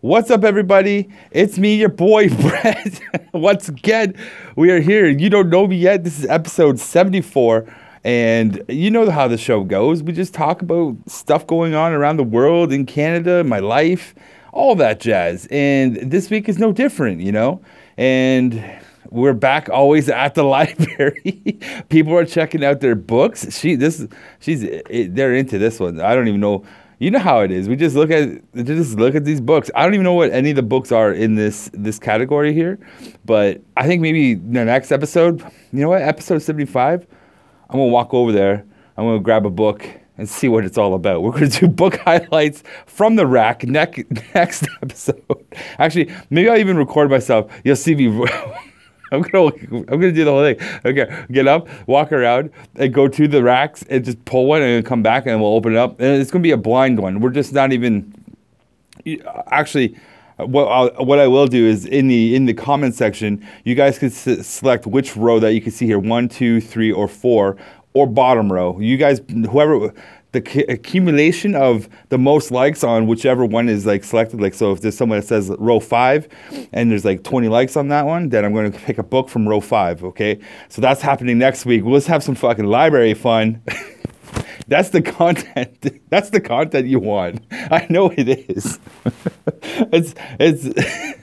What's up, everybody? It's me, your boy, Bret. Once again, we are here. You don't know me yet. This is episode 74. And you know how the show goes. We just talk about stuff going on around the world, in Canada, my life, all that jazz. And this week is no different, you know? And we're back always at the library. People are checking out their books. She, this, she's, eh, they're into this one. I don't even know you know how it is. We just look at just look at these books. I don't even know what any of the books are in this this category here, but I think maybe the next episode, you know what, episode seventy five, I'm gonna walk over there. I'm gonna grab a book and see what it's all about. We're gonna do book highlights from the rack next next episode. Actually, maybe I'll even record myself. You'll see me. I'm gonna I'm gonna do the whole thing. Okay, get up, walk around, and go to the racks and just pull one and come back and we'll open it up. And it's gonna be a blind one. We're just not even actually. What I'll, what I will do is in the in the comment section, you guys can s- select which row that you can see here, one, two, three, or four, or bottom row. You guys, whoever the accumulation of the most likes on whichever one is like selected. Like, so if there's someone that says row five and there's like 20 likes on that one, then I'm going to pick a book from row five. Okay. So that's happening next week. Let's have some fucking library fun. that's the content. That's the content you want. I know it is. it's, it's,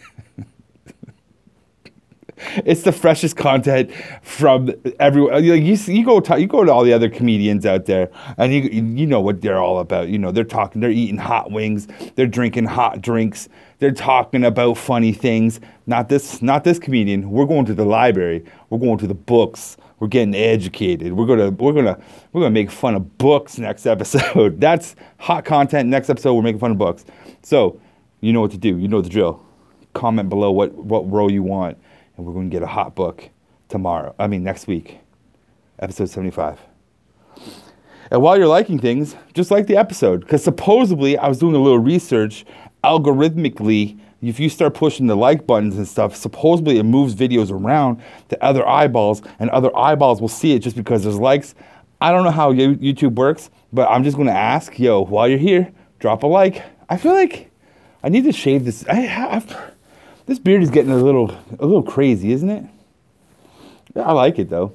it's the freshest content from everyone. You, you go to, you go to all the other comedians out there, and you you know what they're all about. You know they're talking, they're eating hot wings, they're drinking hot drinks, they're talking about funny things. Not this not this comedian. We're going to the library. We're going to the books. We're getting educated. We're gonna we're gonna we're gonna make fun of books next episode. That's hot content. Next episode, we're making fun of books. So you know what to do. You know the drill. Comment below what what row you want and we're going to get a hot book tomorrow. I mean, next week, episode 75. And while you're liking things, just like the episode, because supposedly I was doing a little research algorithmically. If you start pushing the like buttons and stuff, supposedly it moves videos around to other eyeballs, and other eyeballs will see it just because there's likes. I don't know how YouTube works, but I'm just to ask, yo, while you're here, drop a like. I feel like I need to shave this. I, have this beard is getting a little a little crazy, isn't it? Yeah, I like it though.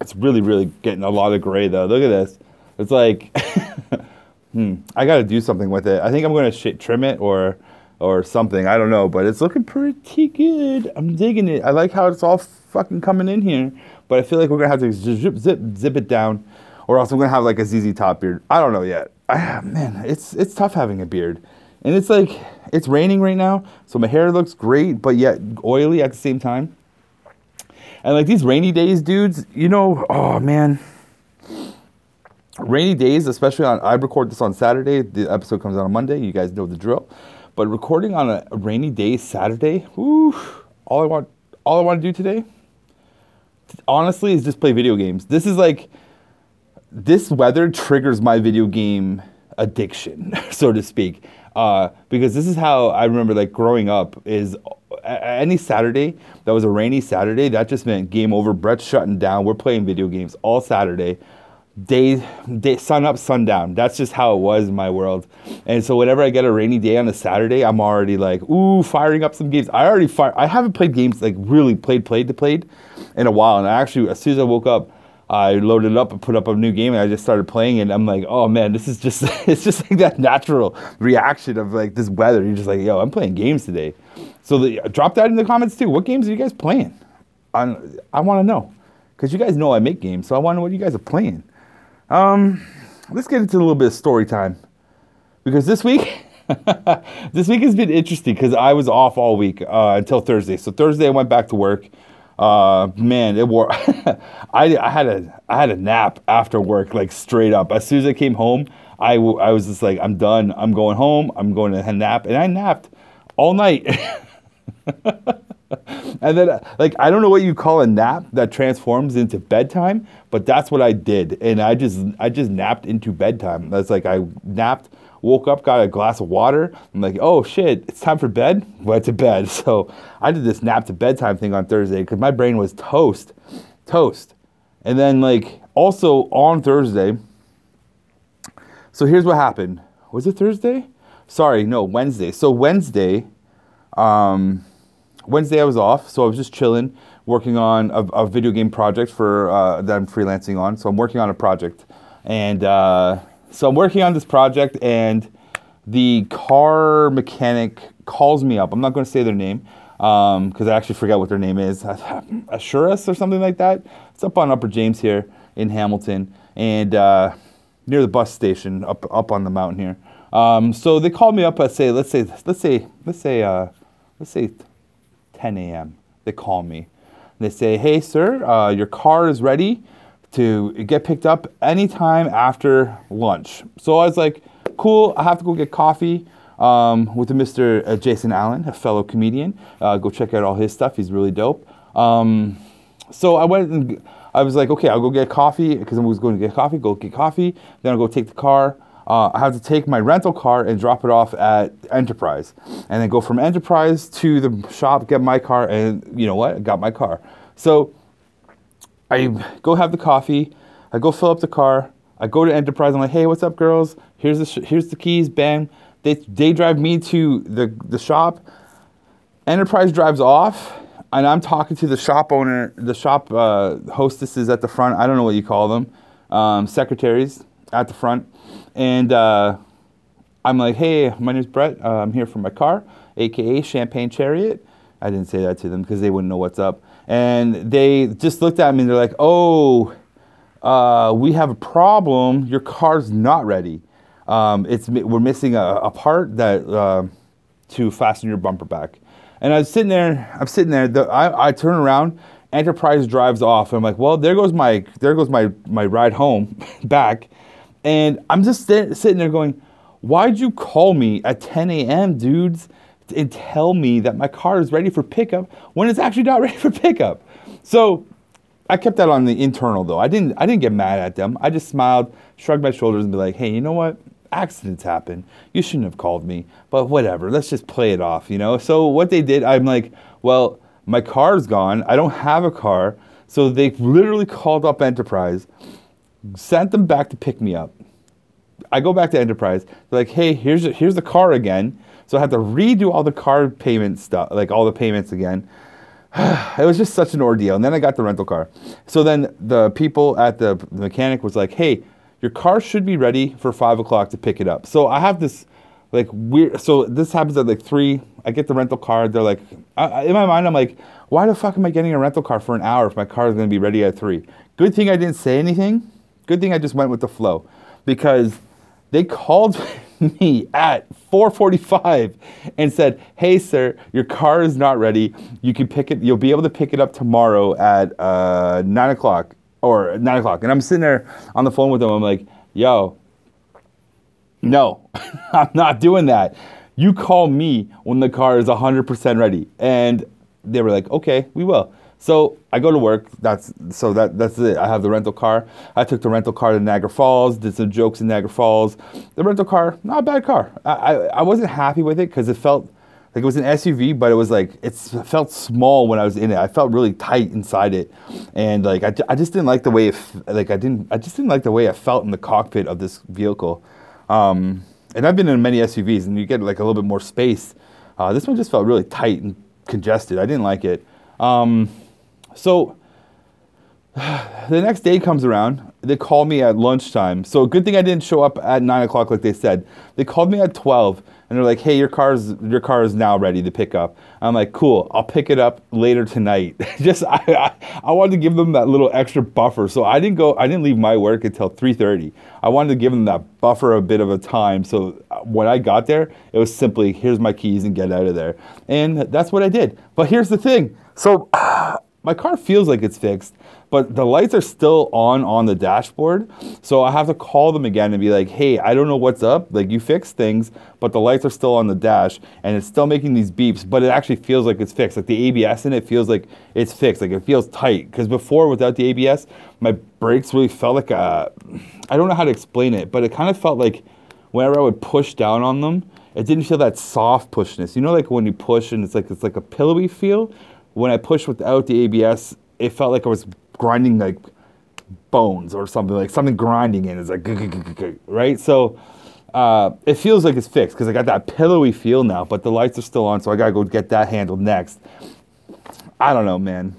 It's really, really getting a lot of gray though. Look at this. It's like, hmm, I got to do something with it. I think I'm gonna sh- trim it or or something. I don't know, but it's looking pretty good. I'm digging it. I like how it's all fucking coming in here, but I feel like we're gonna have to zip zip zip it down, or else I'm gonna have like a ZZ Top beard. I don't know yet. I, man, it's it's tough having a beard. And it's like, it's raining right now, so my hair looks great, but yet oily at the same time. And like these rainy days, dudes, you know, oh man. Rainy days, especially on, I record this on Saturday. The episode comes out on Monday. You guys know the drill. But recording on a rainy day, Saturday, all I want, all I want to do today, honestly, is just play video games. This is like, this weather triggers my video game addiction, so to speak. Uh, because this is how I remember like growing up is any Saturday that was a rainy Saturday that just meant game over. Bret's shutting down. We're playing video games all Saturday, day, day sun up, sundown. That's just how it was in my world. And so whenever I get a rainy day on a Saturday, I'm already like, ooh, firing up some games. I already fire. I haven't played games like really played played to played in a while. And I actually, as soon as I woke up. I loaded it up and put up a new game and I just started playing and I'm like, oh man, this is just it's just like that natural reaction of like this weather. You're just like, yo, I'm playing games today. So the, drop that in the comments too. What games are you guys playing? I, I want to know because you guys know I make games, so I want to know what you guys are playing. Um, let's get into a little bit of story time because this week. this week has been interesting because I was off all week uh, until Thursday. So Thursday I went back to work. Uh, man, it wore. I, I had a I had a nap after work, like straight up. As soon as I came home, I, w- I was just like, I'm done. I'm going home. I'm going to nap, and I napped all night. and then, like, I don't know what you call a nap that transforms into bedtime, but that's what I did, and I just I just napped into bedtime. That's like I napped woke up, got a glass of water. I'm like, oh shit, it's time for bed. Went to bed. So I did this nap to bedtime thing on Thursday because my brain was toast, toast. And then like also on Thursday. So here's what happened. Was it Thursday? sorry, no, Wednesday. So Wednesday, um, Wednesday I was off, so I was just chilling, working on a, a video game project for uh, that I'm freelancing on. So I'm working on a project, and uh, so I'm working on this project, and the car mechanic calls me up. I'm not going to say their name because um, I actually forget what their name is. Assurus or something like that. It's up on Upper James here in Hamilton, and uh, near the bus station up up on the mountain here. Um, so they called me up. I say, let's say, let's say, let's say, uh, let's say, 10 a.m. They call me. They say, hey, sir, uh, your car is ready to get picked up anytime after lunch. So I was like, cool. I have to go get coffee. Um, with Mr. Uh, Jason Allen, a fellow comedian. Uh, go check out all his stuff. He's really dope. Um, so I went and I was like, okay, I'll go get coffee because I was going to get coffee. Go get coffee. Then I'll go take the car. Uh, I have to take my rental car and drop it off at Enterprise, and then go from Enterprise to the shop, get my car, and you know what? I got my car. So I go have the coffee. I go fill up the car. I go to Enterprise. I'm like, hey, what's up, girls? Here's the sh- here's the keys. Bang. They they drive me to the the shop. Enterprise drives off and I'm talking to the shop owner, the shop uh, hostesses at the front. I don't know what you call them, um, secretaries at the front, and uh, I'm like, "Hey, my name's Bret. Uh, I'm here for my car, aka Champagne Chariot." I didn't say that to them because they wouldn't know what's up, and they just looked at me and they're like, "Oh, uh, we have a problem. Your car's not ready. Um, it's we're missing a, a part that uh, to fasten your bumper back." And I was sitting there, I'm sitting there, the, I, I turn around, Enterprise drives off. And I'm like, well, there goes my, there goes my, my ride home back. And I'm just st- sitting there going, why'd you call me at 10 a.m., dudes, and tell me that my car is ready for pickup when it's actually not ready for pickup? So I kept that on the internal though. I didn't, I didn't get mad at them. I just smiled, shrugged my shoulders, and be like, hey, you know what? accidents happen. You shouldn't have called me, but whatever. Let's just play it off, you know? So what they did, I'm like, well, my car's gone. I don't have a car. So they literally called up Enterprise, sent them back to pick me up. I go back to Enterprise. They're like, hey, here's, here's the car again. So I had to redo all the car payment stuff, like all the payments again. it was just such an ordeal. And then I got the rental car. So then the people at the, the mechanic was like, hey, your car should be ready for five o'clock to pick it up. So I have this like weird. So this happens at like three. I get the rental car. They're like, I, in my mind, I'm like, why the fuck am I getting a rental car for an hour if my car is going to be ready at three? Good thing I didn't say anything. Good thing I just went with the flow, because they called me at 4:45 and said, "Hey, sir, your car is not ready. You can pick it. You'll be able to pick it up tomorrow at uh, nine o'clock." or nine o'clock, and I'm sitting there on the phone with them. I'm like, yo, no, I'm not doing that. You call me when the car is 100% ready. And they were like, okay, we will. So I go to work. That's so that that's it. I have the rental car. I took the rental car to Niagara Falls. Did some jokes in Niagara Falls. The rental car, not a bad car. I I, I wasn't happy with it because it felt like it was an SUV, but it was like it felt small when I was in it. I felt really tight inside it, and like I, I just didn't like the way it like I didn't I just didn't like the way I felt in the cockpit of this vehicle. Um, and I've been in many SUVs, and you get like a little bit more space. Uh, this one just felt really tight and congested. I didn't like it. Um, so the next day comes around. They call me at lunchtime. So good thing I didn't show up at nine o'clock like they said. They called me at twelve and they're like, "Hey, your car's your car is now ready to pick up." I'm like, "Cool, I'll pick it up later tonight." Just I, I, I wanted to give them that little extra buffer, so I didn't go. I didn't leave my work until 3:30. I wanted to give them that buffer a bit of a time. So uh, when I got there, it was simply, "Here's my keys and get out of there," and that's what I did. But here's the thing: so my car feels like it's fixed but the lights are still on on the dashboard. So I have to call them again and be like, hey, I don't know what's up. Like you fixed things, but the lights are still on the dash and it's still making these beeps, but it actually feels like it's fixed. Like the ABS in it feels like it's fixed. Like it feels tight. Because before, without the ABS, my brakes really felt like a, I don't know how to explain it, but it kind of felt like whenever I would push down on them, it didn't feel that soft pushness. You know, like when you push and it's like it's like a pillowy feel. When I push without the ABS, it felt like I was grinding like bones or something like something grinding in. It's like right. So Uh, it feels like it's fixed because I got that pillowy feel now, but the lights are still on, so I gotta go get that handled next. I don't know, man.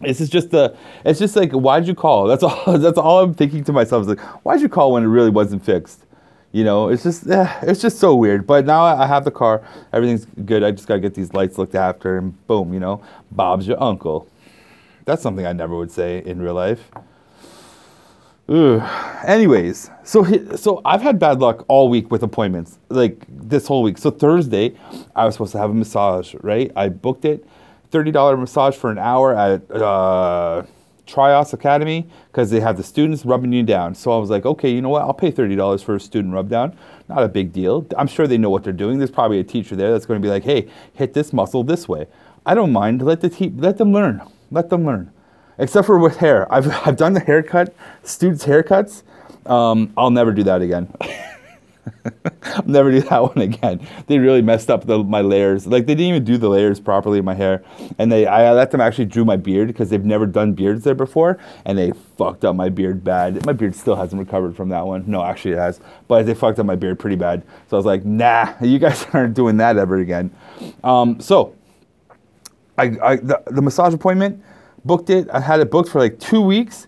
This is just the. It's just like, why'd you call? That's all. That's all I'm thinking to myself. Is like, why'd you call when it really wasn't fixed? You know, it's just, eh, it's just so weird. But now I have the car. Everything's good. I just gotta get these lights looked after, and boom, you know, Bob's your uncle. That's something I never would say in real life. Ugh. Anyways, so so I've had bad luck all week with appointments, like this whole week. So Thursday, I was supposed to have a massage, right? I booked it, thirty dollar massage for an hour at uh, Trios Academy because they have the students rubbing you down. So I was like, okay, you know what? I'll pay thirty dollars for a student rub down. Not a big deal. I'm sure they know what they're doing. There's probably a teacher there that's going to be like, hey, hit this muscle this way. I don't mind. Let the te- let them learn. Let them learn except for with hair. I've, I've done the haircut, students' haircuts. Um, I'll never do that again. Never do that one again. They really messed up the, my layers. Like they didn't even do the layers properly in my hair, and they I let them actually drew my beard because they've never done beards there before, and they fucked up my beard bad. My beard still hasn't recovered from that one. No, actually it has, but they fucked up my beard pretty bad. So I was like, nah, you guys aren't doing that ever again. Um, so I, I the, the massage appointment booked it. I had it booked for like two weeks.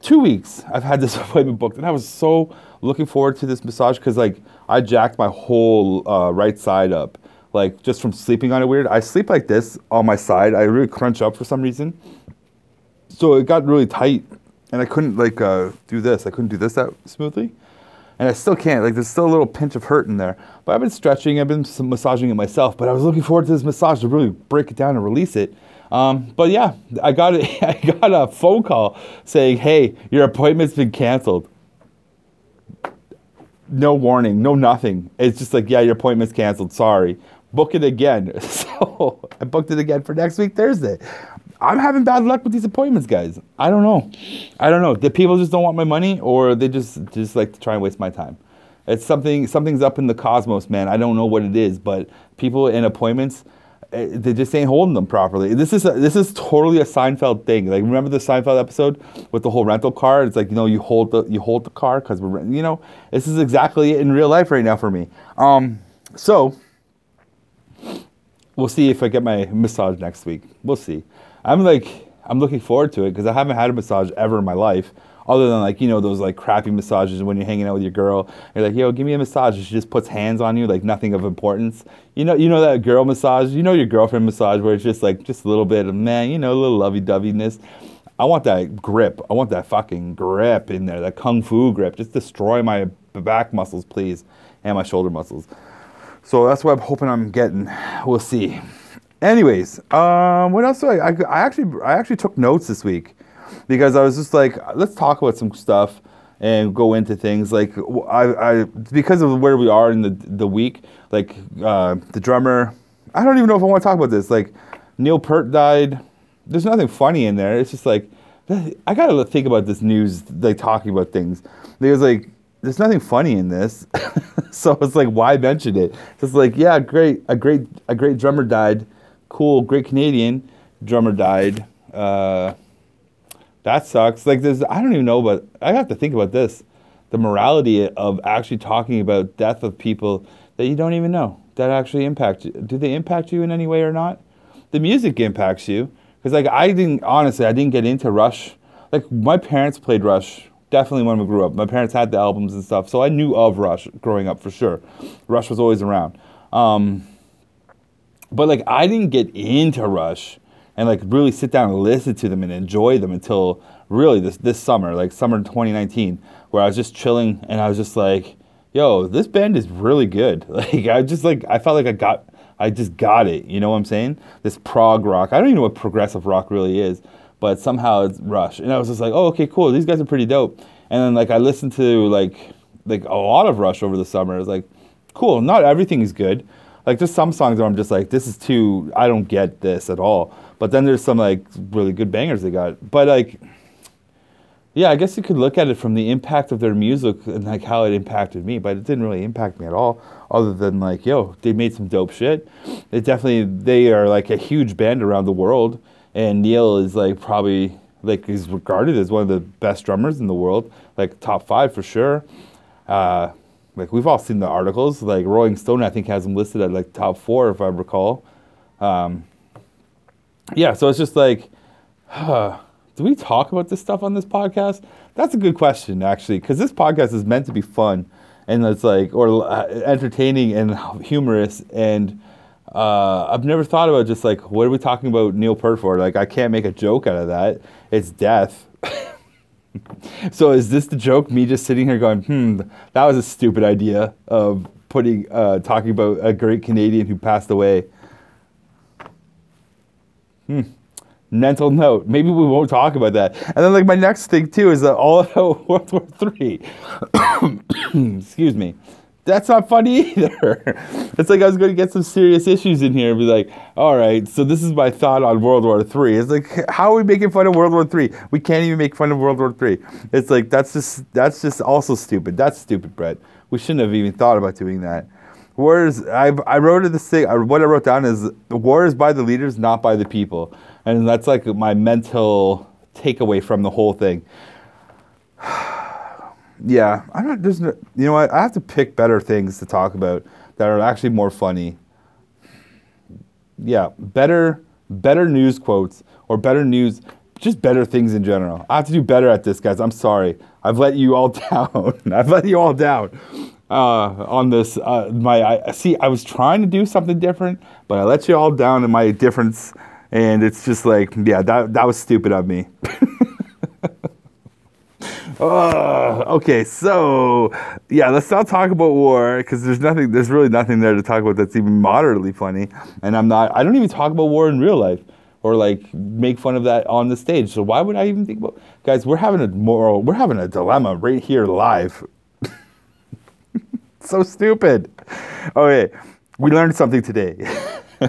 Two weeks I've had this appointment booked, and I was so looking forward to this massage because like I jacked my whole uh, right side up, like just from sleeping on it weird. I sleep like this on my side. I really crunch up for some reason, so it got really tight, and I couldn't like uh, do this. I couldn't do this that smoothly, and I still can't. Like there's still a little pinch of hurt in there. But I've been stretching. I've been massaging it myself. But I was looking forward to this massage to really break it down and release it. Um, but yeah, I got a, I got a phone call saying, "Hey, your appointment's been canceled." No warning, no nothing. It's just like, "Yeah, your appointment's canceled. Sorry." Book it again. So I booked it again for next week Thursday. I'm having bad luck with these appointments, guys. I don't know. I don't know. The people just don't want my money, or they just just like to try and waste my time. It's something. Something's up in the cosmos, man. I don't know what it is, but people in appointments they just ain't holding them properly. This is a, this is totally a Seinfeld thing. Like remember the Seinfeld episode with the whole rental car? It's like you know you hold the you hold the car because we're you know this is exactly it in real life right now for me. Um, so we'll see if I get my massage next week. We'll see. I'm like I'm looking forward to it because I haven't had a massage ever in my life other than like you know those like crappy massages when you're hanging out with your girl. You're like yo give me a massage. She just puts hands on you like nothing of importance. You know you know that girl massage? You know your girlfriend massage where it's just like just a little bit of man you know a little lovey-doveyness. I want that grip. I want that fucking grip in there that kung fu grip. Just destroy my back muscles please and my shoulder muscles. So that's what i'm hoping i'm getting. We'll see. Anyways um, what else do I, I i actually i actually took notes this week because I was just like, let's talk about some stuff and go into things like I, I because of where we are in the the week, like uh, the drummer. I don't even know if I want to talk about this. Like Neil Peart died. There's nothing funny in there. It's just like I gotta think about this news, like talking about things. Because like there's nothing funny in this, so it's like why mention it? It's like yeah, great, a great a great drummer died. Cool, great Canadian drummer died. Uh, that sucks. Like there's I don't even know, but I have to think about this. The morality of actually talking about death of people that you don't even know that actually impact you. Do they impact you in any way or not? The music impacts you because like I didn't honestly I didn't get into Rush. Like my parents played Rush definitely when we grew up. My parents had the albums and stuff, so I knew of Rush growing up for sure. Rush was always around. Um, but like I didn't get into Rush and like really sit down and listen to them and enjoy them until really this this summer, like summer 2019, where I was just chilling and I was just like, yo, this band is really good. Like I just like I felt like I got I just got it. You know what I'm saying? This prog rock. I don't even know what progressive rock really is, but somehow it's Rush. And I was just like, oh, okay, cool. These guys are pretty dope. And then like I listened to like like a lot of Rush over the summer. I was like, cool. Not everything is good. Like there's some songs where I'm just like, this is too. I don't get this at all. But then there's some like really good bangers they got. But like, yeah, I guess you could look at it from the impact of their music and like how it impacted me. But it didn't really impact me at all, other than like, yo, they made some dope shit. They definitely they are like a huge band around the world, and Neil is like probably like he's regarded as one of the best drummers in the world, like top five for sure. Uh, like we've all seen the articles. Like Rolling Stone, I think has him listed at like top four, if I recall. Um, yeah, so it's just like, huh, do we talk about this stuff on this podcast? That's a good question, actually, because this podcast is meant to be fun and it's like or uh, entertaining and humorous and. Uh, I've never thought about just like what are we talking about Neil Peart for? Like I can't make a joke out of that. It's death. so is this the joke? Me just sitting here going, hmm, that was a stupid idea of putting uh, talking about a great Canadian who passed away. Hmm. Mental note. Maybe we won't talk about that. And then like my next thing too is that all about World War Three. Excuse me. That's not funny either. It's like I was going to get some serious issues in here and be like, all right, so this is my thought on World War Three. It's like, how are we making fun of World War Three? We can't even make fun of World War Three. It's like that's just that's just also stupid. That's stupid, Bret. We shouldn't have even thought about doing that. Wars. I I wrote this thing. What I wrote down is war is by the leaders, not by the people, and that's like my mental takeaway from the whole thing. yeah, I'm not. There's no. You know what? I have to pick better things to talk about that are actually more funny. Yeah, better better news quotes or better news, just better things in general. I have to do better at this, guys. I'm sorry. I've let you all down. I've let you all down uh, on this. Uh, my I, see, I was trying to do something different, but I let you all down in my difference, and it's just like, yeah, that that was stupid of me. uh, okay, so yeah, let's not talk about war because there's nothing, there's really nothing there to talk about that's even moderately funny, and I'm not. I don't even talk about war in real life or like make fun of that on the stage. So why would I even think about guys? We're having a moral, we're having a dilemma right here live so stupid. Okay, we learned something today.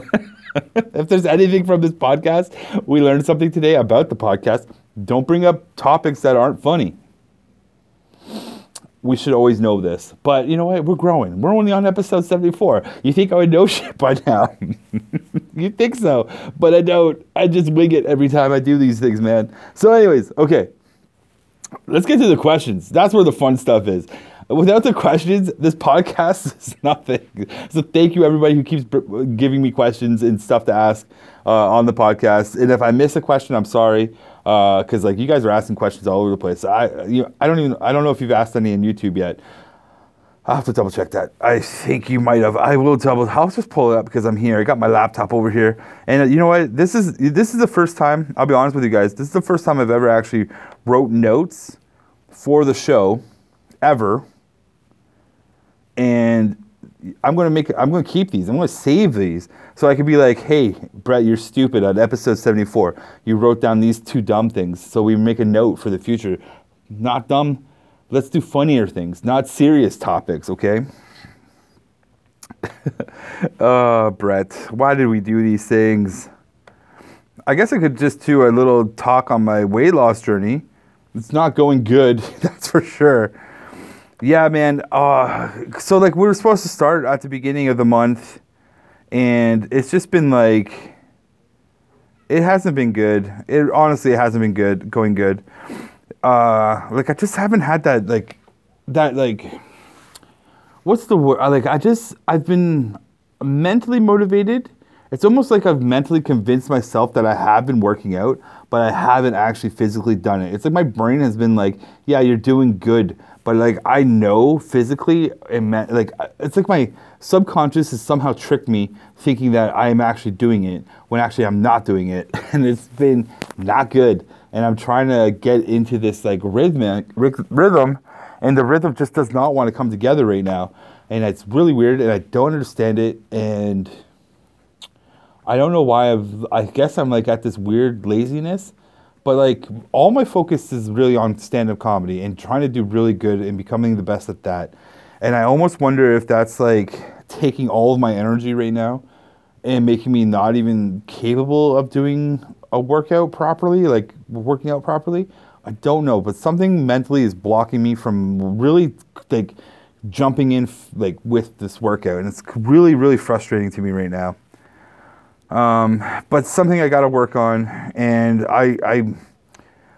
if there's anything from this podcast, we learned something today about the podcast. Don't bring up topics that aren't funny. We should always know this. But you know what? We're growing. We're only on episode 74. You think I would know shit by now? you think so, but I don't. I just wing it every time I do these things, man. So, anyways, okay. Let's get to the questions. That's where the fun stuff is. Without the questions, this podcast is nothing. So thank you everybody who keeps giving me questions and stuff to ask uh, on the podcast. And if I miss a question, I'm sorry because uh, like you guys are asking questions all over the place. I you I don't even I don't know if you've asked any on YouTube yet. I'll have to double check that. I think you might have. I will double. I'll just pull it up because I'm here. I got my laptop over here, and uh, you know what? This is this is the first time. I'll be honest with you guys. This is the first time I've ever actually wrote notes for the show, ever and I'm gonna make I'm gonna keep these. I'm gonna save these so I could be like, hey, Bret, you're stupid. On episode 74, you wrote down these two dumb things, so we make a note for the future. Not dumb. Let's do funnier things, not serious topics. Okay. uh, Bret, why did we do these things? I guess I could just do a little talk on my weight loss journey. It's not going good, that's for sure. Yeah, man. Uh, so like we were supposed to start at the beginning of the month, and it's just been like, it hasn't been good. It honestly hasn't been good, going good. Uh, like I just haven't had that like, that like, what's the word? Like I just I've been mentally motivated. It's almost like I've mentally convinced myself that I have been working out, but I haven't actually physically done it. It's like my brain has been like, yeah, you're doing good, but like I know physically, meant, like it's like my subconscious has somehow tricked me thinking that I am actually doing it when actually I'm not doing it, and it's been not good. And I'm trying to get into this like rhythmic rhythm, and the rhythm just does not want to come together right now, and it's really weird, and I don't understand it, and I don't know why I've. I guess I'm like at this weird laziness but like all my focus is really on stand-up comedy and trying to do really good and becoming the best at that and i almost wonder if that's like taking all of my energy right now and making me not even capable of doing a workout properly like working out properly i don't know but something mentally is blocking me from really like jumping in like with this workout and it's really really frustrating to me right now um, but something I got to work on, and I, I,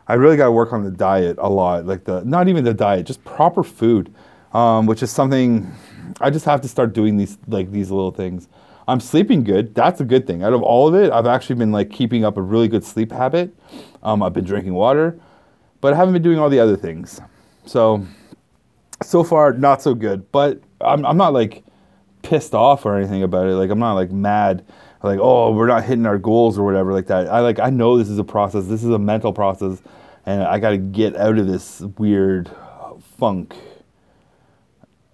I really got to work on the diet a lot. Like the not even the diet, just proper food. um, which is something I just have to start doing these like these little things. I'm sleeping good. That's a good thing. Out of all of it, I've actually been like keeping up a really good sleep habit. Um, I've been drinking water, but I haven't been doing all the other things. So, so far, not so good. But I'm, I'm not like pissed off or anything about it. Like I'm not like mad, like oh we're not hitting our goals or whatever like that. I like I know this is a process. This is a mental process, and I got to get out of this weird funk.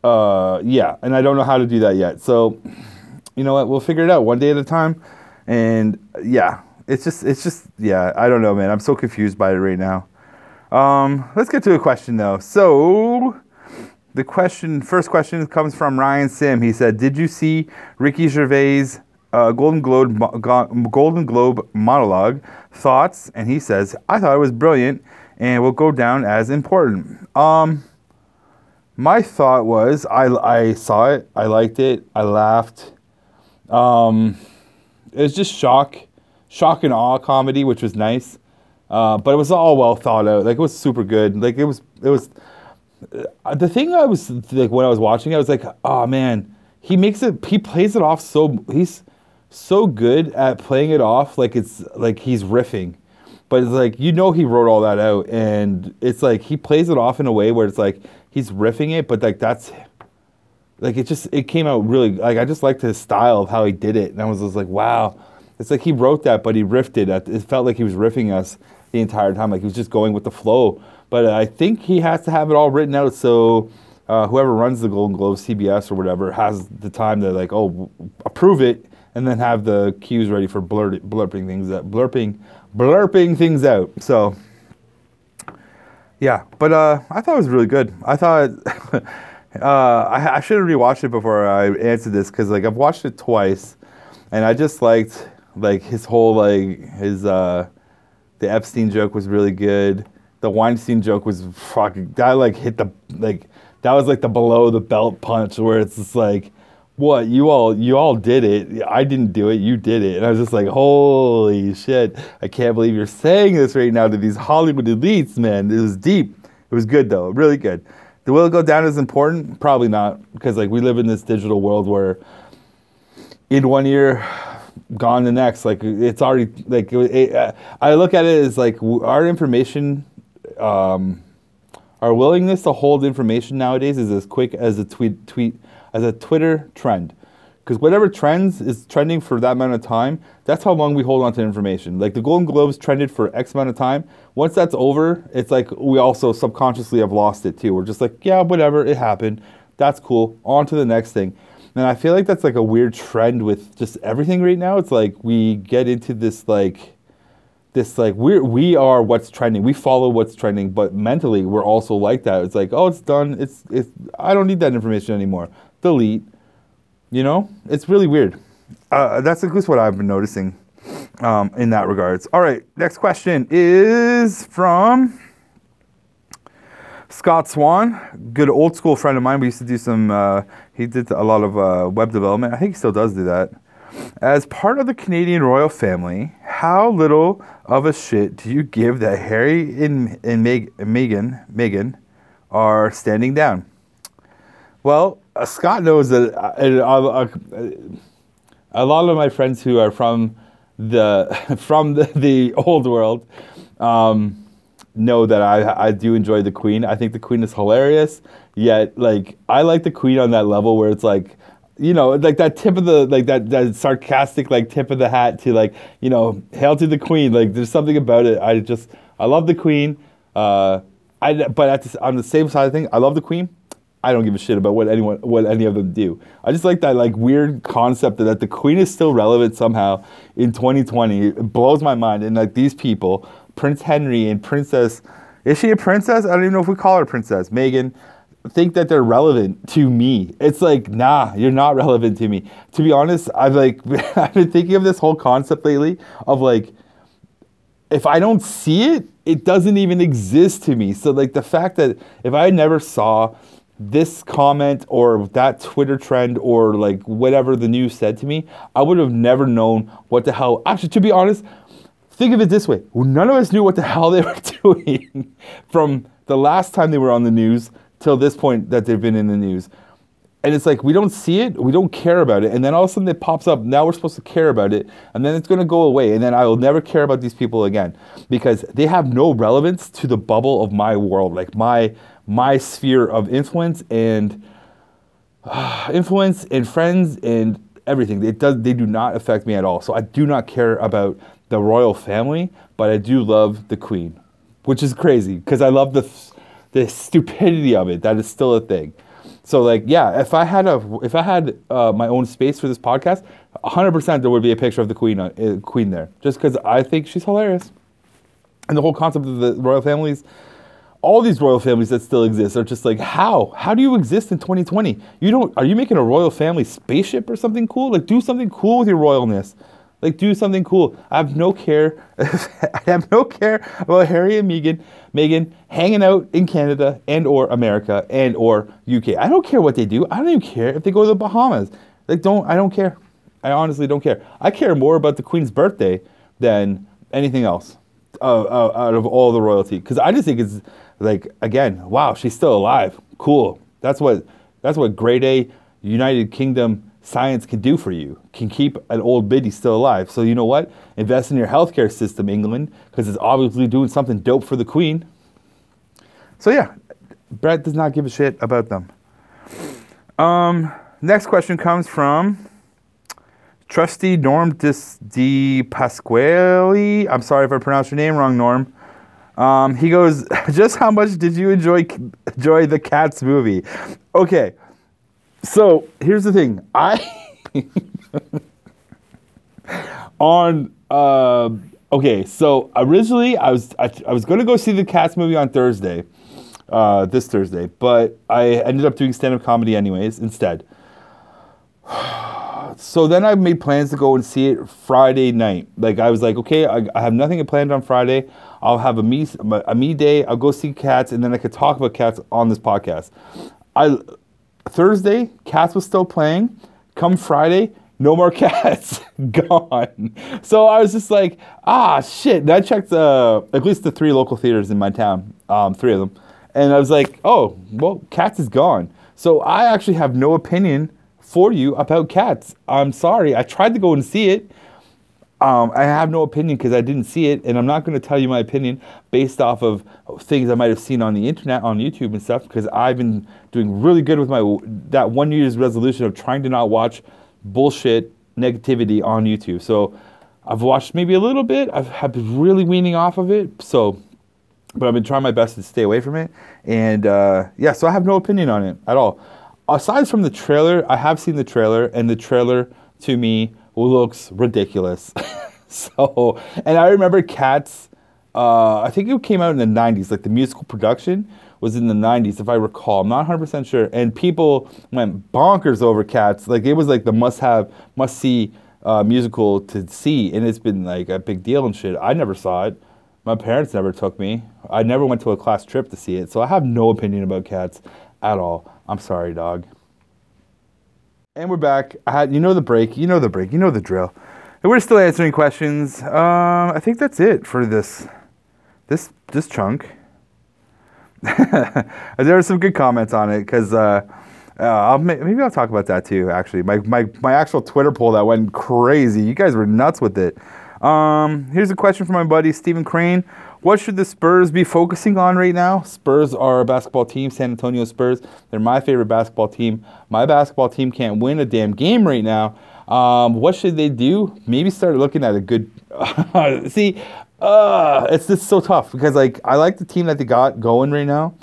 Uh, yeah, and I don't know how to do that yet. So, you know what? We'll figure it out one day at a time. And yeah, it's just it's just yeah. I don't know, man. I'm so confused by it right now. Um, let's get to a question though. So the question, first question comes from Ryan Sim. He said, "Did you see Ricky Gervais' uh, Golden Globe Golden Globe monologue? Thoughts?" And he says, "I thought it was brilliant and will go down as important." Um, my thought was, I I saw it, I liked it, I laughed. Um, it was just shock, shock and awe comedy, which was nice. Uh, but it was all well thought out. Like it was super good. Like it was it was uh, the thing I was like when I was watching, it, I was like, oh man, he makes it. He plays it off so he's so good at playing it off like it's like he's riffing, but it's like you know he wrote all that out, and it's like he plays it off in a way where it's like he's riffing it, but like that's like it just it came out really like I just liked his style of how he did it, and I was just like, wow, it's like he wrote that, but he riffed it. It felt like he was riffing us the entire time, like he was just going with the flow but I think he has to have it all written out so uh, whoever runs the Golden Globe, CBS or whatever, has the time to like, oh, approve it, and then have the cues ready for blurt, blurping things out, blurping, blurping things out. So, yeah, but uh, I thought it was really good. I thought uh, I, I should have rewatched it before I answered this because like I've watched it twice, and I just liked like his whole like his uh, the Epstein joke was really good the Weinstein joke was fucking that like hit the like that was like the below the belt punch where it's just like what you all you all did it. I didn't do it you did it. And i was just like holy shit i can't believe you're saying this right now to these hollywood elites man. It was deep. It was good though really good. The will go down is important? Probably not because like we live in this digital world where in one year gone the next. Like it's already like it, uh, i look at it as like our information um, our willingness to hold information nowadays is as quick as a tweet tweet as a Twitter trend. Because whatever trends is trending for that amount of time, that's how long we hold on to information. Like the Golden Globes trended for X amount of time. Once that's over, it's like we also subconsciously have lost it too. We're just like, yeah, whatever, it happened. That's cool. On to the next thing. And I feel like that's like a weird trend with just everything right now. It's like we get into this like this like we're we are what's trending. We follow what's trending, but mentally we're also like that. It's like, oh, it's done. It's it's I don't need that information anymore. Delete. You know, it's really weird. Uh, that's at least what I've been noticing um, in that regards. All right, next question is from Scott Swan, good old school friend of mine. We used to do some. Uh, he did a lot of uh, web development. I think he still does do that. As part of the Canadian royal family, how little of a shit do you give that Harry and, and Meg, Meghan, Meghan are standing down? Well, uh, Scott knows that uh, uh, a lot of my friends who are from the from the, the old world um, know that I I do enjoy the Queen. I think the Queen is hilarious. Yet, like I like the Queen on that level where it's like you know, like that tip of the like that that sarcastic like tip of the hat to like you know, hail to the queen. Like there's something about it. I just I love the queen. Uh, I but at the, on the same side of thing, I love the queen. I don't give a shit about what anyone what any of them do. I just like that like weird concept that, that the queen is still relevant somehow in 2020. It blows my mind. And like these people, Prince Henry and Princess, is she a princess? I don't even know if we call her princess. Meghan think that they're relevant to me. It's like, nah, you're not relevant to me. To be honest, I've like I've been thinking of this whole concept lately of like if I don't see it, it doesn't even exist to me. So like the fact that if I never saw this comment or that Twitter trend or like whatever the news said to me, I would have never known what the hell. Actually, to be honest, think of it this way: none of us knew what the hell they were doing from the last time they were on the news till this point that they've been in the news. And it's like we don't see it, we don't care about it, and then all of a sudden it pops up. Now we're supposed to care about it, and then it's going to go away, and then I will never care about these people again because they have no relevance to the bubble of my world, like my my sphere of influence and uh, influence and friends and everything. It does. They do not affect me at all. So I do not care about the royal family, but I do love the queen, which is crazy because I love the the stupidity of it. That is still a thing. So like yeah, if I had a if I had uh, my own space for this podcast, 100% there would be a picture of the queen uh, queen there, just because I think she's hilarious, and the whole concept of the royal families. All these royal families that still exist are just like how? How do you exist in 2020? You don't? Are you making a royal family spaceship or something cool? Like do something cool with your royalness. Like do something cool. I have no care. I have no care about Harry and Meghan, Meghan hanging out in Canada and or America and or UK. I don't care what they do. I don't even care if they go to the Bahamas. Like don't I don't care. I honestly don't care. I care more about the Queen's birthday than anything else uh, uh, out of all the royalty because I just think it's like again, wow, she's still alive. Cool. That's what that's what grade A United Kingdom science can do for you, can keep an old biddy still alive. So you know what? Invest in your healthcare system, England, because it's obviously doing something dope for the Queen. So yeah, Bret does not give a shit about them. Um, next question comes from Trusty Norm Di Pasquale. I'm sorry if I pronounced your name wrong, Norm. Um, he goes, just how much did you enjoy enjoy the Cats movie? Okay, so here's the thing. I on uh, okay. So originally I was I, I was gonna go see the Cats movie on Thursday, uh, this Thursday, but I ended up doing stand up comedy anyways instead. so then I made plans to go and see it Friday night. Like I was like, okay, I, I have nothing planned on Friday. I'll have a me a me day. I'll go see cats, and then I could talk about cats on this podcast. I Thursday, Cats was still playing. Come Friday, no more Cats, gone. So I was just like, ah, shit. And I checked uh, at least the three local theaters in my town, um, three of them, and I was like, oh, well, Cats is gone. So I actually have no opinion for you about Cats. I'm sorry. I tried to go and see it. Um, I have no opinion because I didn't see it, and I'm not going to tell you my opinion based off of things I might have seen on the internet, on YouTube and stuff. Because I've been doing really good with my that one year's resolution of trying to not watch bullshit negativity on YouTube. So I've watched maybe a little bit. I've, have been really weaning off of it. So, but I've been trying my best to stay away from it. And uh, yeah, so I have no opinion on it at all. Aside from the trailer, I have seen the trailer, and the trailer to me looks ridiculous. so, and I remember Cats. Uh, I think it came out in the '90s. Like the musical production was in the '90s, if I recall. I'm not 100 percent sure. And people went bonkers over Cats. Like it was like the must-have, must-see uh, musical to see, and it's been like a big deal and shit. I never saw it. My parents never took me. I never went to a class trip to see it, so I have no opinion about Cats at all. I'm sorry, dog. And we're back. You know the break. You know the break. You know the drill. And we're still answering questions. Um, I think that's it for this this this chunk. there are some good comments on it because uh, uh, I'll, maybe I'll talk about that too. Actually, my, my my actual Twitter poll that went crazy. You guys were nuts with it. Um, here's a question from my buddy Stephen Crane. What should the Spurs be focusing on right now? Spurs are a basketball team, San Antonio Spurs. They're my favorite basketball team. My basketball team can't win a damn game right now. Um, what should they do? Maybe start looking at a good. see, uh, it's just so tough because like I like the team that they got going right now.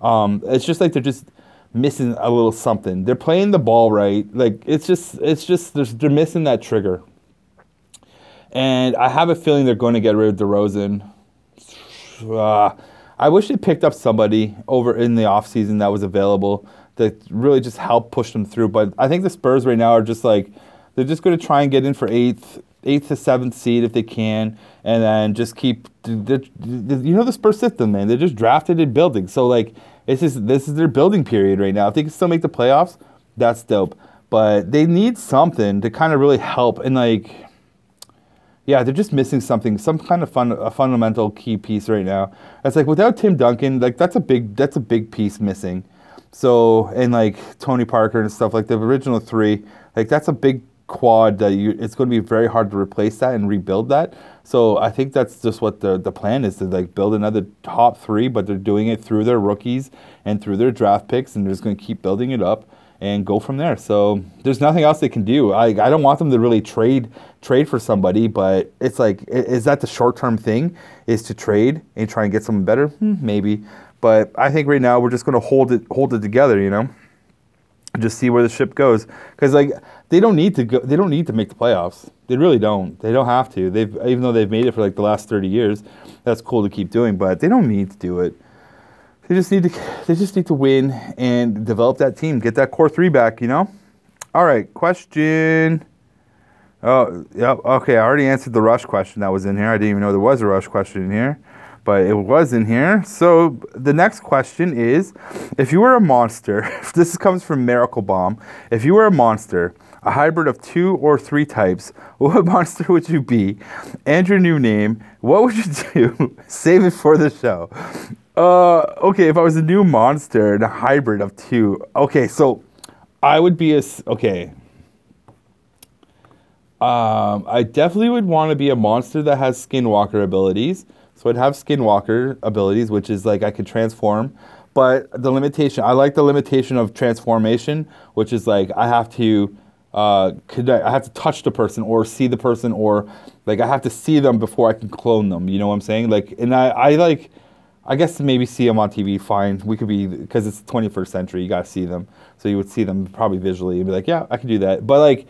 Um, it's just like they're just missing a little something. They're playing the ball right. Like it's just it's just they're missing that trigger. And I have a feeling they're going to get rid of DeRozan uh, I wish they picked up somebody over in the offseason that was available that really just helped push them through. But I think the Spurs right now are just like they're just going to try and get in for eighth, eighth to seventh seed if they can, and then just keep. You know the Spurs system, man. They're just drafted and building. So like it's just this is their building period right now. If they can still make the playoffs, that's dope. But they need something to kind of really help and like yeah, they're just missing something, some kind of fun, a fundamental key piece right now. It's like without Tim Duncan, like that's a big, that's a big piece missing. So and like Tony Parker and stuff like the original three, like that's a big quad that you it's going to be very hard to replace that and rebuild that. So I think that's just what the the plan is to like build another top three, but they're doing it through their rookies and through their draft picks, and they're just going to keep building it up and go from there. So there's nothing else they can do. I, I don't want them to really trade trade for somebody, but it's like is that the short term thing? Is to trade and try and get someone better? Hmm, maybe, but I think right now we're just going to hold it hold it together. You know, just see where the ship goes because like they don't need to go. They don't need to make the playoffs. They really don't. They don't have to. They've even though they've made it for like the last thirty years. That's cool to keep doing, but they don't need to do it. They just need to they just need to win and develop that team, get that core three back, you know? All right, question. Oh, yeah, okay, I already answered the rush question that was in here. I didn't even know there was a rush question in here, but it was in here. So the next question is if you were a monster, this comes from Miracle Bomb, if you were a monster, a hybrid of two or three types, what monster would you be? And your new name, what would you do? Save it for the show. Uh, okay, if I was a new monster and a hybrid of two, okay, so I would be a okay. Um, I definitely would want to be a monster that has skinwalker abilities. So I'd have skinwalker abilities, which is like I could transform. But the limitation, I like the limitation of transformation, which is like I have to uh, connect, I have to touch the person or see the person or like I have to see them before I can clone them. You know what I'm saying? Like, and I, I like I guess maybe see them on TV, fine. We could be because it's the 21st century. You got to see them, so you would see them probably visually and be like, yeah, I can do that. But like,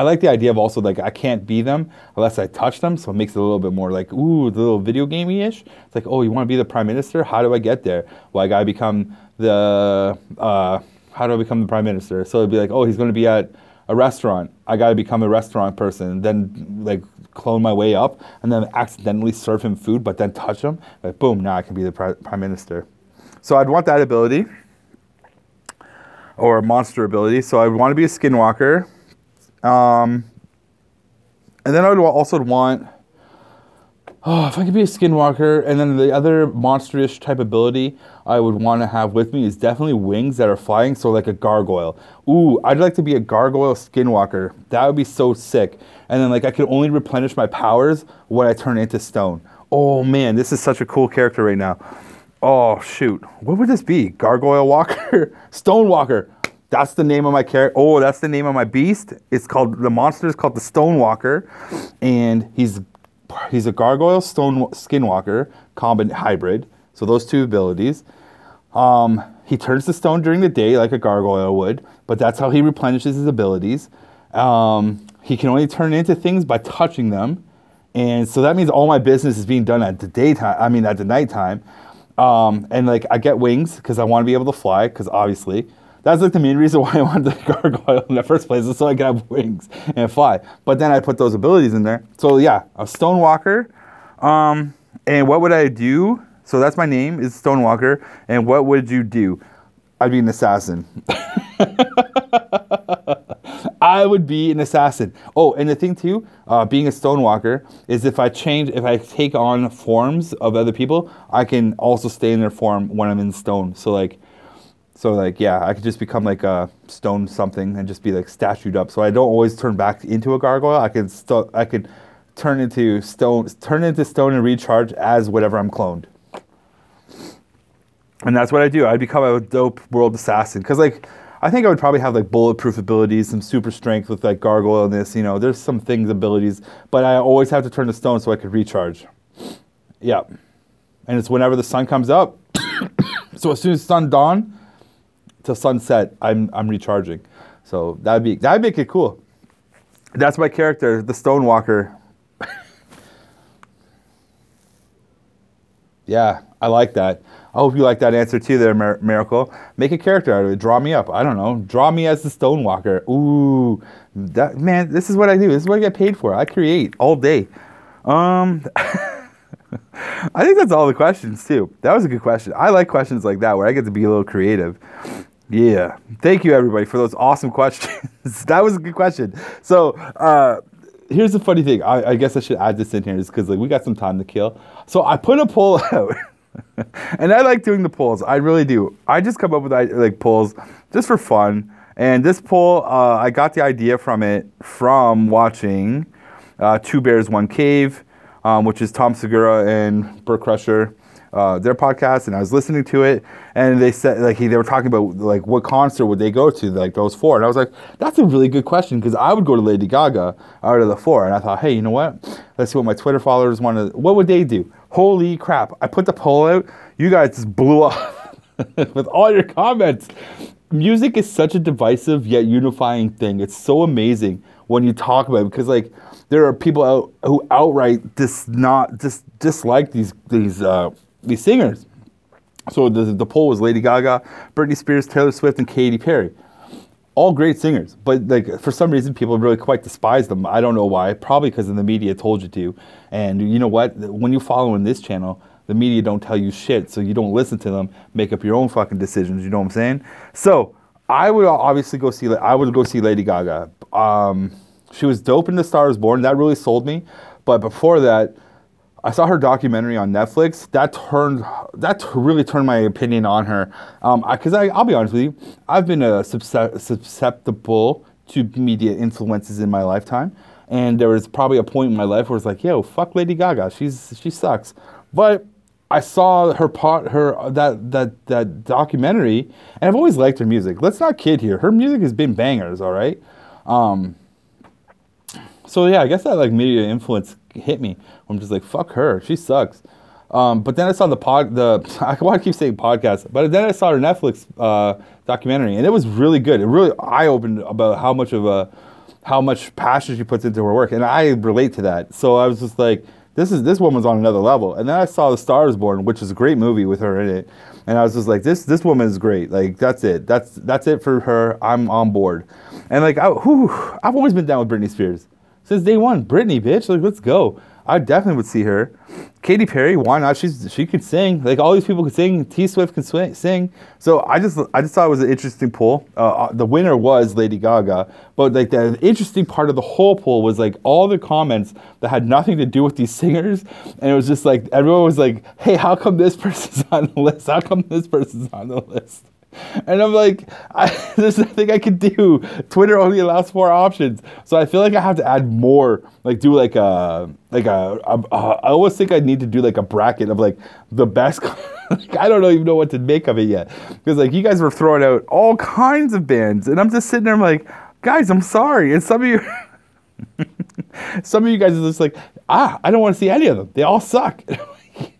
I like the idea of also like I can't be them unless I touch them, so it makes it a little bit more like ooh, the little video gamey ish. It's like, oh, you want to be the prime minister? How do I get there? Well, I gotta become the uh, how do I become the prime minister? So it'd be like, oh, he's to be at a restaurant. I got to become a restaurant person. Then like clone my way up and then accidentally serve him food, but then touch him. Like boom, now I can be the prime minister. So I'd want that ability or a monster ability. So I want to be a skinwalker. Um, and then I would also want Oh, if I could be a skinwalker, and then the other monstrous type ability I would want to have with me is definitely wings that are flying, so like a gargoyle. Ooh, I'd like to be a gargoyle skinwalker. That would be so sick. And then like I could only replenish my powers when I turn into stone. Oh man, this is such a cool character right now. Oh shoot, what would this be? Gargoyle Walker, Stone Walker. That's the name of my character. Oh, that's the name of my beast. It's called the monster is called the Stone Walker, and he's he's a gargoyle stone skinwalker combat hybrid. So those two abilities. Um, he turns to stone during the day like a gargoyle would, but that's how he replenishes his abilities. Um, he can only turn into things by touching them, and so that means all my business is being done at the daytime. I mean, at the nighttime. Um, and like I get wings because I want to be able to fly because obviously that's like the main reason why I wanted the gargoyle in the first place, is so I could have wings and fly. But then I put those abilities in there. So yeah, a Stonewalker. Um, and what would I do? So that's my name is Stonewalker. And what would you do? I'd be an assassin. I would be an assassin. Oh, and the thing too, uh, being a stonewalker is if I change, if I take on forms of other people, I can also stay in their form when I'm in stone. So like, so like yeah, I could just become like a stone something and just be like statued up. So I don't always turn back into a gargoyle. I could still I could turn into stone turn into stone and recharge as whatever I'm cloned. And that's what I do. I'd become a dope world assassin because like I think I would probably have like bulletproof abilities, some super strength with like gargoyleness. You know, there's some things abilities, but I always have to turn to stone so I could recharge. Yeah, and it's whenever the sun comes up. so as soon as sun dawn, till sunset, I'm I'm recharging. So that'd be that'd make it cool. That's my character, the Stonewalker. yeah, I like that. I hope you like that answer too, there, Mir- Miracle. Make a character out of it. Draw me up. I don't know. Draw me as the Stonewalker. Ooh, that man. This is what I do. This is what I get paid for. I create all day. Um. I think that's all the questions too. That was a good question. I like questions like that where I get to be a little creative. Yeah. Thank you, everybody, for those awesome questions. that was a good question. So, uh, here's the funny thing. I, I, guess I should add this in here, is because like we got some time to kill. So I put a poll out. and I like doing the polls. I really do. I just come up with like polls just for fun. And this poll, uh, I got the idea from it from watching uh, Two Bears One Cave, um, which is Tom Segura and Bert Kreischer uh, their podcast, and I was listening to it, and they said like he, they were talking about like what concert would they go to, like those four, and I was like, that's a really good question because I would go to Lady Gaga out of the four, and I thought, hey, you know what? Let's see what my Twitter followers want to. What would they do? Holy crap! I put the poll out. You guys just blew up with all your comments. Music is such a divisive yet unifying thing. It's so amazing when you talk about it because like there are people out who outright dis not dis dislike these these uh, these singers. So the, the poll was Lady Gaga, Britney Spears, Taylor Swift, and Katy Perry. All great singers, but like for some reason people really quite despise them. I don't know why. Probably because the media told you to. And you know what? When you follow in this channel, the media don't tell you shit, so you don't listen to them. Make up your own fucking decisions. You know what I'm saying? So I would obviously go see. I would go see Lady Gaga. Um, she was dope in The Star Is Born. That really sold me. But before that, I saw her documentary on Netflix. That turned that really turned my opinion on her. Because um, I, will be honest with you, I've been a susceptible to media influences in my lifetime, and there was probably a point in my life where it's like, yo, fuck Lady Gaga, she's she sucks. But I saw her part her that that that documentary, and I've always liked her music. Let's not kid here. Her music has been bangers, all right. Um, so yeah, I guess that like media influence hit me. I'm just like, fuck her, she sucks. Um, but then I saw the pod, the I to keep saying podcast, but then I saw her Netflix uh, documentary, and it was really good. It really eye opened about how much of a how much passion she puts into her work, and I relate to that. So I was just like, this is this woman's on another level. And then I saw The Star Is Born, which is a great movie with her in it, and I was just like, this this woman is great. Like that's it. That's that's it for her. I'm on board. And like, I, whew, I've always been down with Britney Spears since day one. Britney, bitch, like let's go. I definitely would see her. Katy Perry, why not? She's she could sing. Like all these people could sing. T Swift can swing, sing. So I just I just thought it was an interesting poll. Uh, uh, the winner was Lady Gaga, but like the interesting part of the whole poll was like all the comments that had nothing to do with these singers, and it was just like everyone was like, "Hey, how come this person's on the list? How come this person's on the list?" And I'm like, I, there's nothing I can do. Twitter only allows four options, so I feel like I have to add more. Like do like a like a. a, a I always think I need to do like a bracket of like the best. like, I don't even know what to make of it yet because like you guys were throwing out all kinds of bands, and I'm just sitting there. I'm like, guys, I'm sorry, and some of you. some of you guys are just like, ah, I don't want to see any of them. They all suck. it's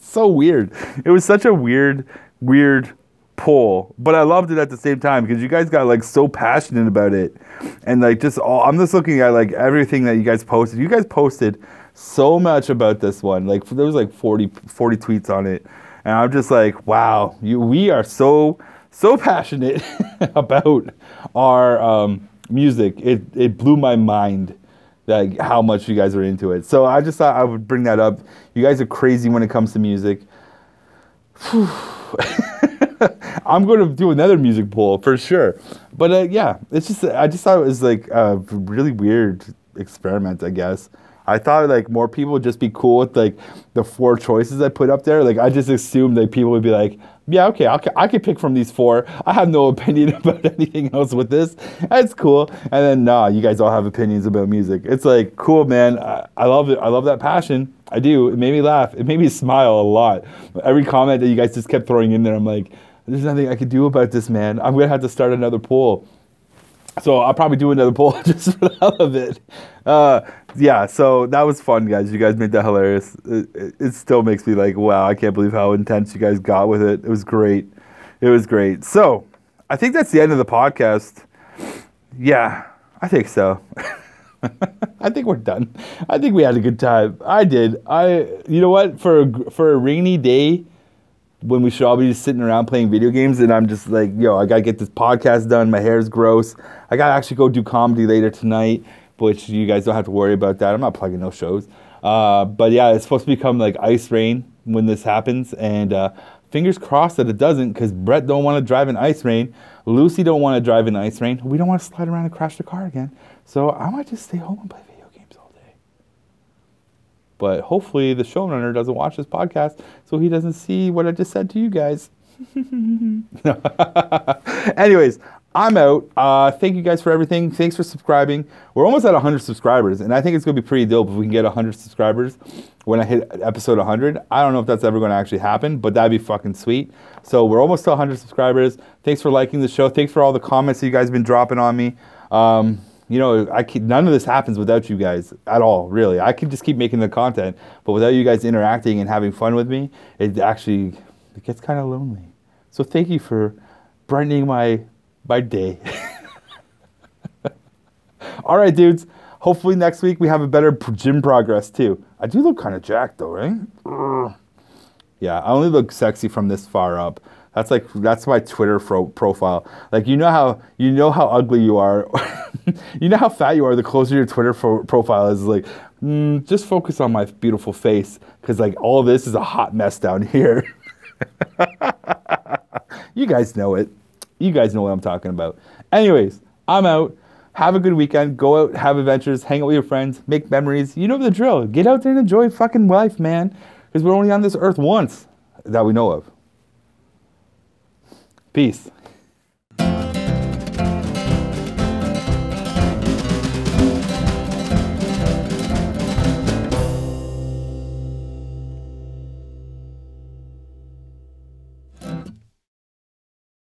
so weird. It was such a weird, weird pull, but I loved it at the same time because you guys got like so passionate about it, and like just all I'm just looking at like everything that you guys posted. You guys posted so much about this one. Like there was like 40, 40 tweets on it, and I'm just like, wow, you we are so so passionate about our um, music. It it blew my mind. Like how much you guys are into it. So I just thought I would bring that up. You guys are crazy when it comes to music. I'm going to do another music poll for sure. But uh, yeah, it's just I just thought it was like a really weird experiment, I guess. I thought like more people would just be cool with like the four choices I put up there. Like I just assumed that people would be like, yeah, okay, I'll, I could pick from these four. I have no opinion about anything else with this. That's cool. And then nah, you guys all have opinions about music. It's like cool, man. I, I love it. I love that passion. I do. It made me laugh. It made me smile a lot. Every comment that you guys just kept throwing in there, I'm like, there's nothing I could do about this, man. I'm gonna have to start another poll. So I'll probably do another poll just for the hell of it. Uh, yeah, so that was fun, guys. You guys made that hilarious. It, it, it, still makes me like, wow, I can't believe how intense you guys got with it. It was great. It was great. So I think that's the end of the podcast. Yeah, I think so. I think we're done. I think we had a good time. I did. I, you know what? For a, for a rainy day, when we should all be just sitting around playing video games, and I'm just like, yo, I gotta get this podcast done. My hair's gross. I gotta actually go do comedy later tonight, which you guys don't have to worry about that. I'm not plugging no shows. Uh, but yeah, it's supposed to become like ice rain when this happens, and uh, fingers crossed that it doesn't, because Bret don't want to drive in ice rain. Lucy don't want to drive in ice rain. We don't want to slide around and crash the car again. So I might just stay home and play video games all day. But hopefully, the showrunner doesn't watch this podcast, so he doesn't see what I just said to you guys. Anyways, I'm out. Uh, thank you guys for everything. Thanks for subscribing. We're almost at 100 subscribers, and I think it's going to be pretty dope if we can get 100 subscribers when I hit episode 100. I don't know if that's ever going to actually happen, but that'd be fucking sweet. So we're almost to 100 subscribers. Thanks for liking the show. Thanks for all the comments that you guys have been dropping on me. Um, you know, I can, none of this happens without you guys at all, really. I can just keep making the content, but without you guys interacting and having fun with me, it actually it gets kind of lonely. So thank you for brightening my my day. all right, dudes. Hopefully next week we have a better gym progress too. I do look kind of jacked though, right? Yeah, I only look sexy from this far up. That's like that's my Twitter profile. Like you know how you know how ugly you are, you know how fat you are. The closer your Twitter profile is, like mm, just focus on my beautiful face because like all this is a hot mess down here. you guys know it. You guys know what I'm talking about. Anyways, I'm out. Have a good weekend. Go out, have adventures, hang out with your friends, make memories. You know the drill. Get out there and enjoy fucking life, man. Because we're only on this earth once that we know of. Peace.